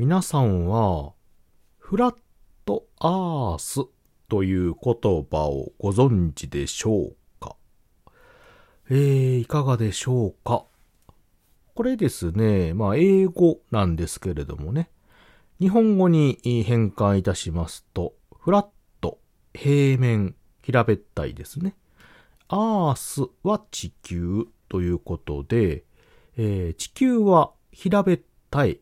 皆さんは、フラットアースという言葉をご存知でしょうか？えー、いかがでしょうか？これですね、まあ英語なんですけれどもね、日本語に変換いたしますと、フラット、平面、平べったいですね。アースは地球ということで、えー、地球は平べったい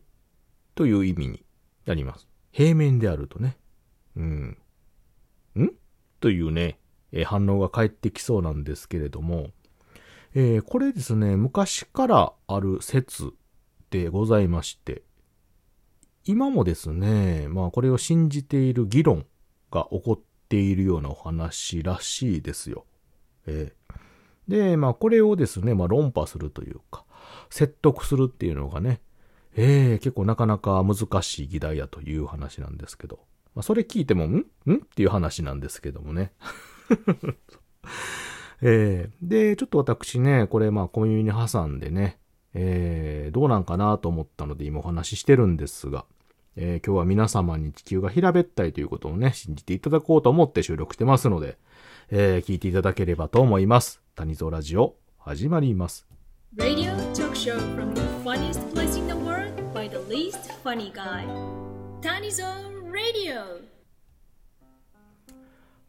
という意味になります。平面であるとね。うん。ん？というね、えー、反応が返ってきそうなんですけれども、えー、これですね、昔からある説でございまして、今もですね、まあこれを信じている議論が起こっているようなお話らしいですよ。えー、で、まあこれをですね、まあ論破するというか、説得するっていうのがね、えー、結構なかなか難しい議題やという話なんですけど、まあそれ聞いても、ん？ん？っていう話なんですけどもね。えー、で、ちょっと私ね、これまあ小耳に挟んでね、えー、どうなんかなと思ったので今お話ししてるんですが、えー、今日は皆様に地球が平べったいということをね、信じていただこうと思って収録してますので、えー、聞いていただければと思います。谷蔵ラジオ、始まります。Least funny guy. 谷蔵 Radio!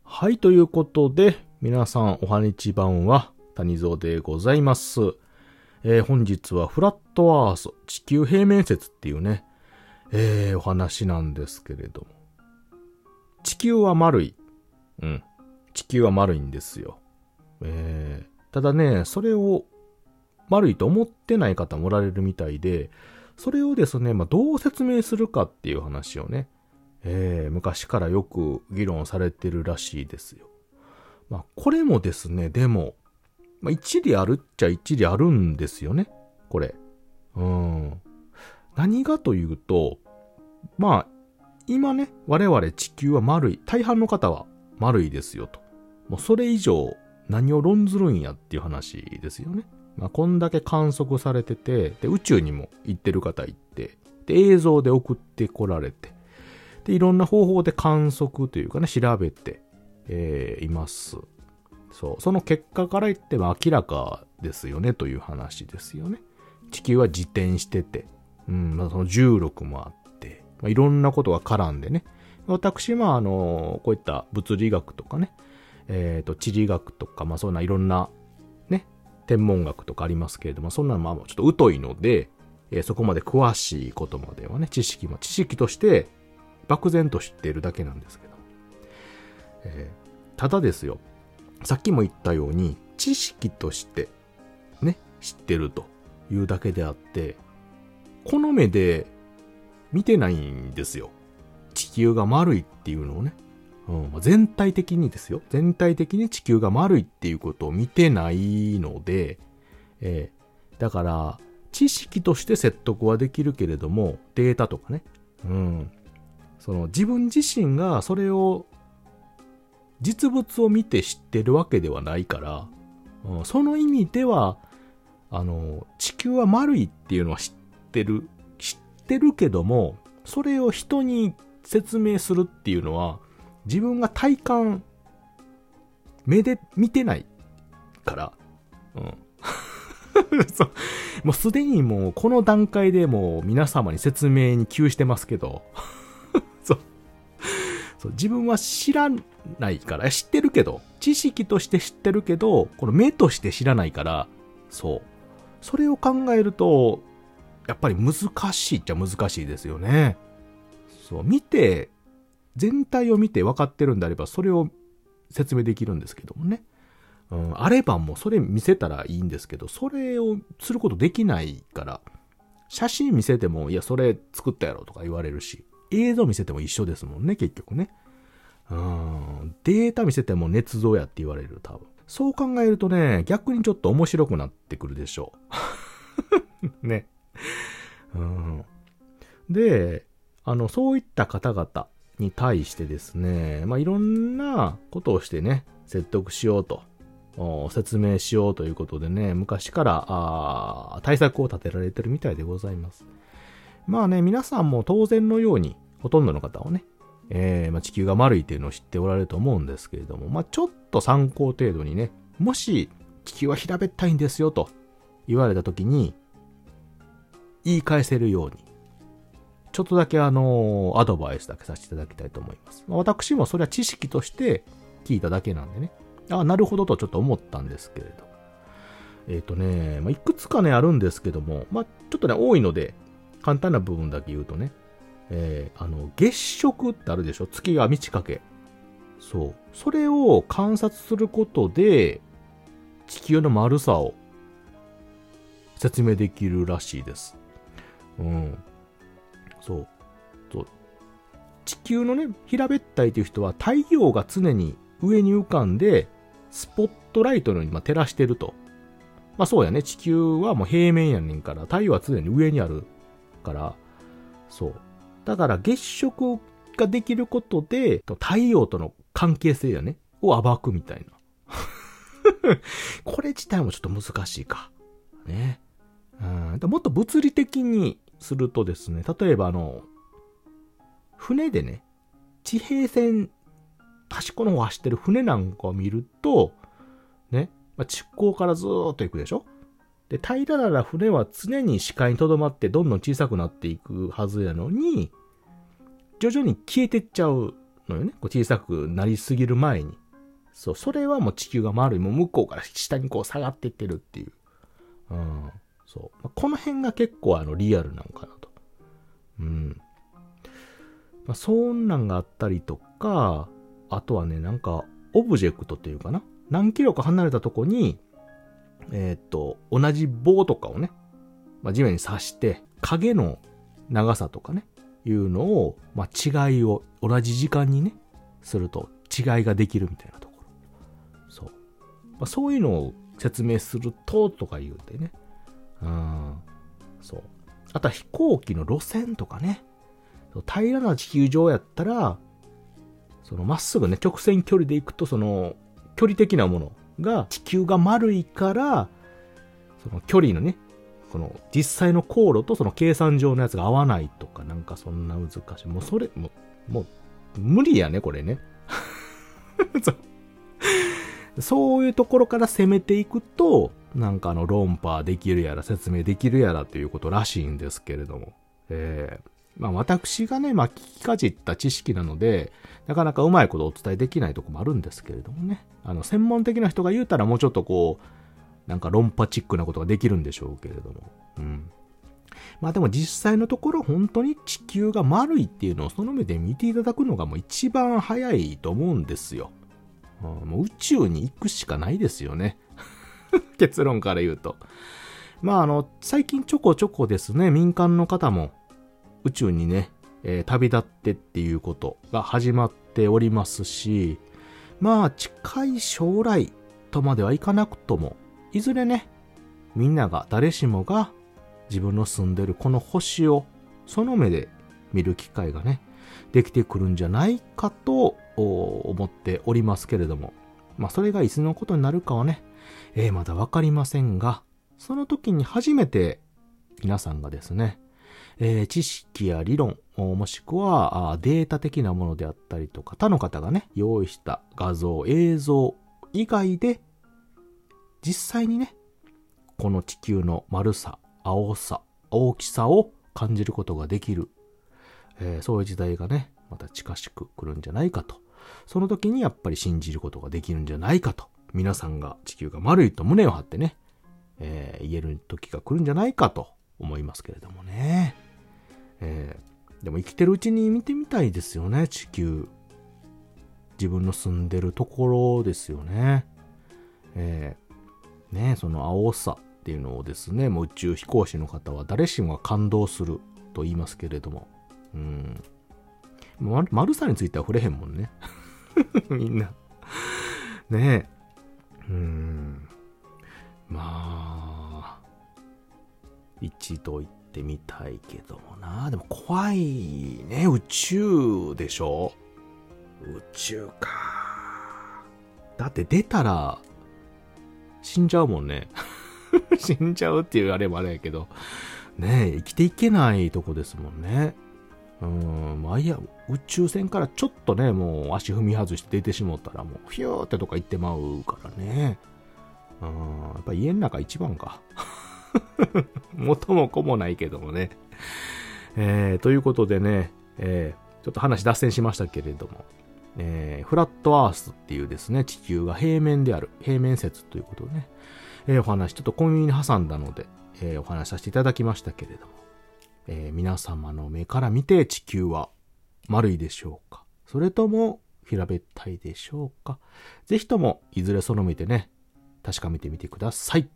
はい、ということで、皆さんおはにちばんは谷蔵でございます。えー、本日はフラットアース地球平面説っていうね、えー、お話なんですけれども。地球は丸い。うん。地球は丸いんですよ。えー、ただね、それを丸いと思ってない方もおられるみたいで、それをですね、まあ、どう説明するかっていう話をね、えー、昔からよく議論されてるらしいですよ。まあ、これもですね、でも、まあ、一理あるっちゃ一理あるんですよね、これ。うん。何がというと、まあ、今ね、我々地球は丸い。大半の方は丸いですよと。もうそれ以上何を論ずるんやっていう話ですよね。まあ、こんだけ観測されてて、で、宇宙にも行ってる方行って、で、映像で送ってこられて、で、いろんな方法で観測というかね、調べて、えー、います。そう。その結果から言っても明らかですよねという話ですよね。地球は自転してて、うん、まあ、その重力もあって、まあ、いろんなことが絡んでね。私、まあ、の、こういった物理学とかね、えっ、ー、と、地理学とか、まあ、そんないろんな、天文学とかありますけれども、そんなのまあ、ちょっと疎いので、えー、そこまで詳しいことまではね、知識も、知識として漠然と知っているだけなんですけど。えー、ただですよ、さっきも言ったように、知識として、ね、知ってるというだけであって、この目で見てないんですよ。地球が丸いっていうのをね。うん、全体的にですよ。全体的に地球が丸いっていうことを見てないので、えー、だから、知識として説得はできるけれども、データとかね。うん。その自分自身がそれを、実物を見て知ってるわけではないから、うん、その意味では、あの、地球は丸いっていうのは知ってる、知ってるけども、それを人に説明するっていうのは、自分が体感、目で見てないから、うん。そう。もうすでにもうこの段階でもう皆様に説明に窮してますけど、そう。そう。自分は知らないから、知ってるけど、知識として知ってるけど、この目として知らないから、そう。それを考えると、やっぱり難しいっちゃ難しいですよね。そう、見て、全体を見て分かってるんであれば、それを説明できるんですけどもね。うん、あればもうそれ見せたらいいんですけど、それをすることできないから、写真見せても、いや、それ作ったやろとか言われるし、映像見せても一緒ですもんね、結局ね。うん、データ見せても捏造やって言われる、多分。そう考えるとね、逆にちょっと面白くなってくるでしょう。ね。うん。で、あの、そういった方々に対してですね、まあ、いろんなことをしてね、説得しようと、説明しようということでね、昔から、あ対策を立てられてるみたいでございます。まあね、皆さんも当然のように、ほとんどの方はね、えー、まあ、地球が丸いっていうのを知っておられると思うんですけれども、まあ、ちょっと参考程度にね、もし地球は平べったいんですよと言われた時に、言い返せるように、ちょっとだけあの、アドバイスだけさせていただきたいと思います。私もそれは知識として聞いただけなんでね、あなるほどとちょっと思ったんですけれど。えっ、ー、とね、まあ、いくつかね、あるんですけども、まあ、ちょっとね、多いので、簡単な部分だけ言うとね、えー、あの、月食ってあるでしょ？月が満ち欠け。そう。それを観察することで、地球の丸さを説明できるらしいです。うん。そう。そう地球のね、平べったいという人は太陽が常に上に浮かんで、スポットライトのように照らしてると。まあそうやね。地球はもう平面やねんから、太陽は常に上にあるから、そう。だから月食ができることで、太陽との関係性やね、を暴くみたいな。これ自体もちょっと難しいか。ね。うん、もっと物理的にするとですね、例えばあの、船でね、地平線、端っこの方走ってる船なんかを見ると、ね、まあ、地高からずーっと行くでしょ？で、平らな船は常に視界に留まってどんどん小さくなっていくはずやのに、徐々に消えてっちゃうのよね。こう小さくなりすぎる前に。そう、それはもう地球が丸い。もう向こうから下にこう下がっていってるっていう。うん。そう。まあ、この辺が結構あのリアルなんかなと。うん。まあ、そんなんがあったりとか、あとはね、なんか、オブジェクトっていうかな。何キロか離れたとこに、えっ、と、同じ棒とかをね、まあ、地面に刺して、影の長さとかね、いうのを、まあ、違いを同じ時間にね、すると違いができるみたいなところ。そう。まあ、そういうのを説明すると、とか言うんでね。うん。そう。あとは飛行機の路線とかね。平らな地球上やったら、そのまっすぐね、直線距離で行くと、その、距離的なものが地球が丸いから、その距離のね、この実際の航路とその計算上のやつが合わないとか、なんかそんな難しい。もうそれ、もう、もう無理やね、これね。そうそういうところから攻めていくと、なんかあの論破できるやら説明できるやらということらしいんですけれども。えー、まあ私がね、まあ聞きかじった知識なので、なかなかうまいことお伝えできないとこもあるんですけれどもね。あの、専門的な人が言うたらもうちょっとこう、なんか論破チックなことができるんでしょうけれども。うん。まあでも実際のところ本当に地球が丸いっていうのをその目で見ていただくのがもう一番早いと思うんですよ。もう宇宙に行くしかないですよね。結論から言うと。まああの、最近ちょこちょこですね、民間の方も宇宙にね、えー、旅立ってっていうことが始まっておりますし、まあ近い将来とまではいかなくとも、いずれね、みんなが誰しもが自分の住んでるこの星をその目で見る機会がね、できてくるんじゃないかと思っておりますけれども、まあそれがいつのことになるかはね、えー、まだわかりませんが、その時に初めて皆さんがですね、えー、知識や理論、もしくはデータ的なものであったりとか、他の方がね、用意した画像、映像以外で、実際にね、この地球の丸さ、青さ、大きさを感じることができる、えー、そういう時代がね、また近しく来るんじゃないかと。その時にやっぱり信じることができるんじゃないかと。皆さんが地球が丸いと胸を張ってね、えー、言える時が来るんじゃないかと思いますけれどもね。えー、でも生きてるうちに見てみたいですよね、地球。自分の住んでるところですよね。えー、ねその青さっていうのをですね、もう宇宙飛行士の方は誰しもが感動すると言いますけれども。うん。丸さについては触れへんもんね。みんなねえ。うん。まあ、一度行っってみたいけどもな。でも怖いね。宇宙でしょ？宇宙か。だって出たら、死んじゃうもんね。死んじゃうっていうあれもあれやけど。ねえ、生きていけないとこですもんね。うん、まあいや、宇宙船からちょっとね、もう足踏み外して出てしもったらもう、ヒューってとか行ってまうからね。うん、やっぱ家の中一番か。元も子もないけどもね。えー、ということでね、えー、ちょっと話脱線しましたけれども、えー、フラットアースっていうですね、地球が平面である、平面説ということでね、えー、お話、ちょっとコンビニに挟んだので、えー、お話しさせていただきましたけれども、えー、皆様の目から見て地球は丸いでしょうか？それとも平べったいでしょうか？ぜひとも、いずれその目でね、確かめてみてください。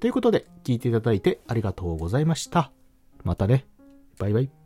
ということで、聞いていただいてありがとうございました。またね。バイバイ。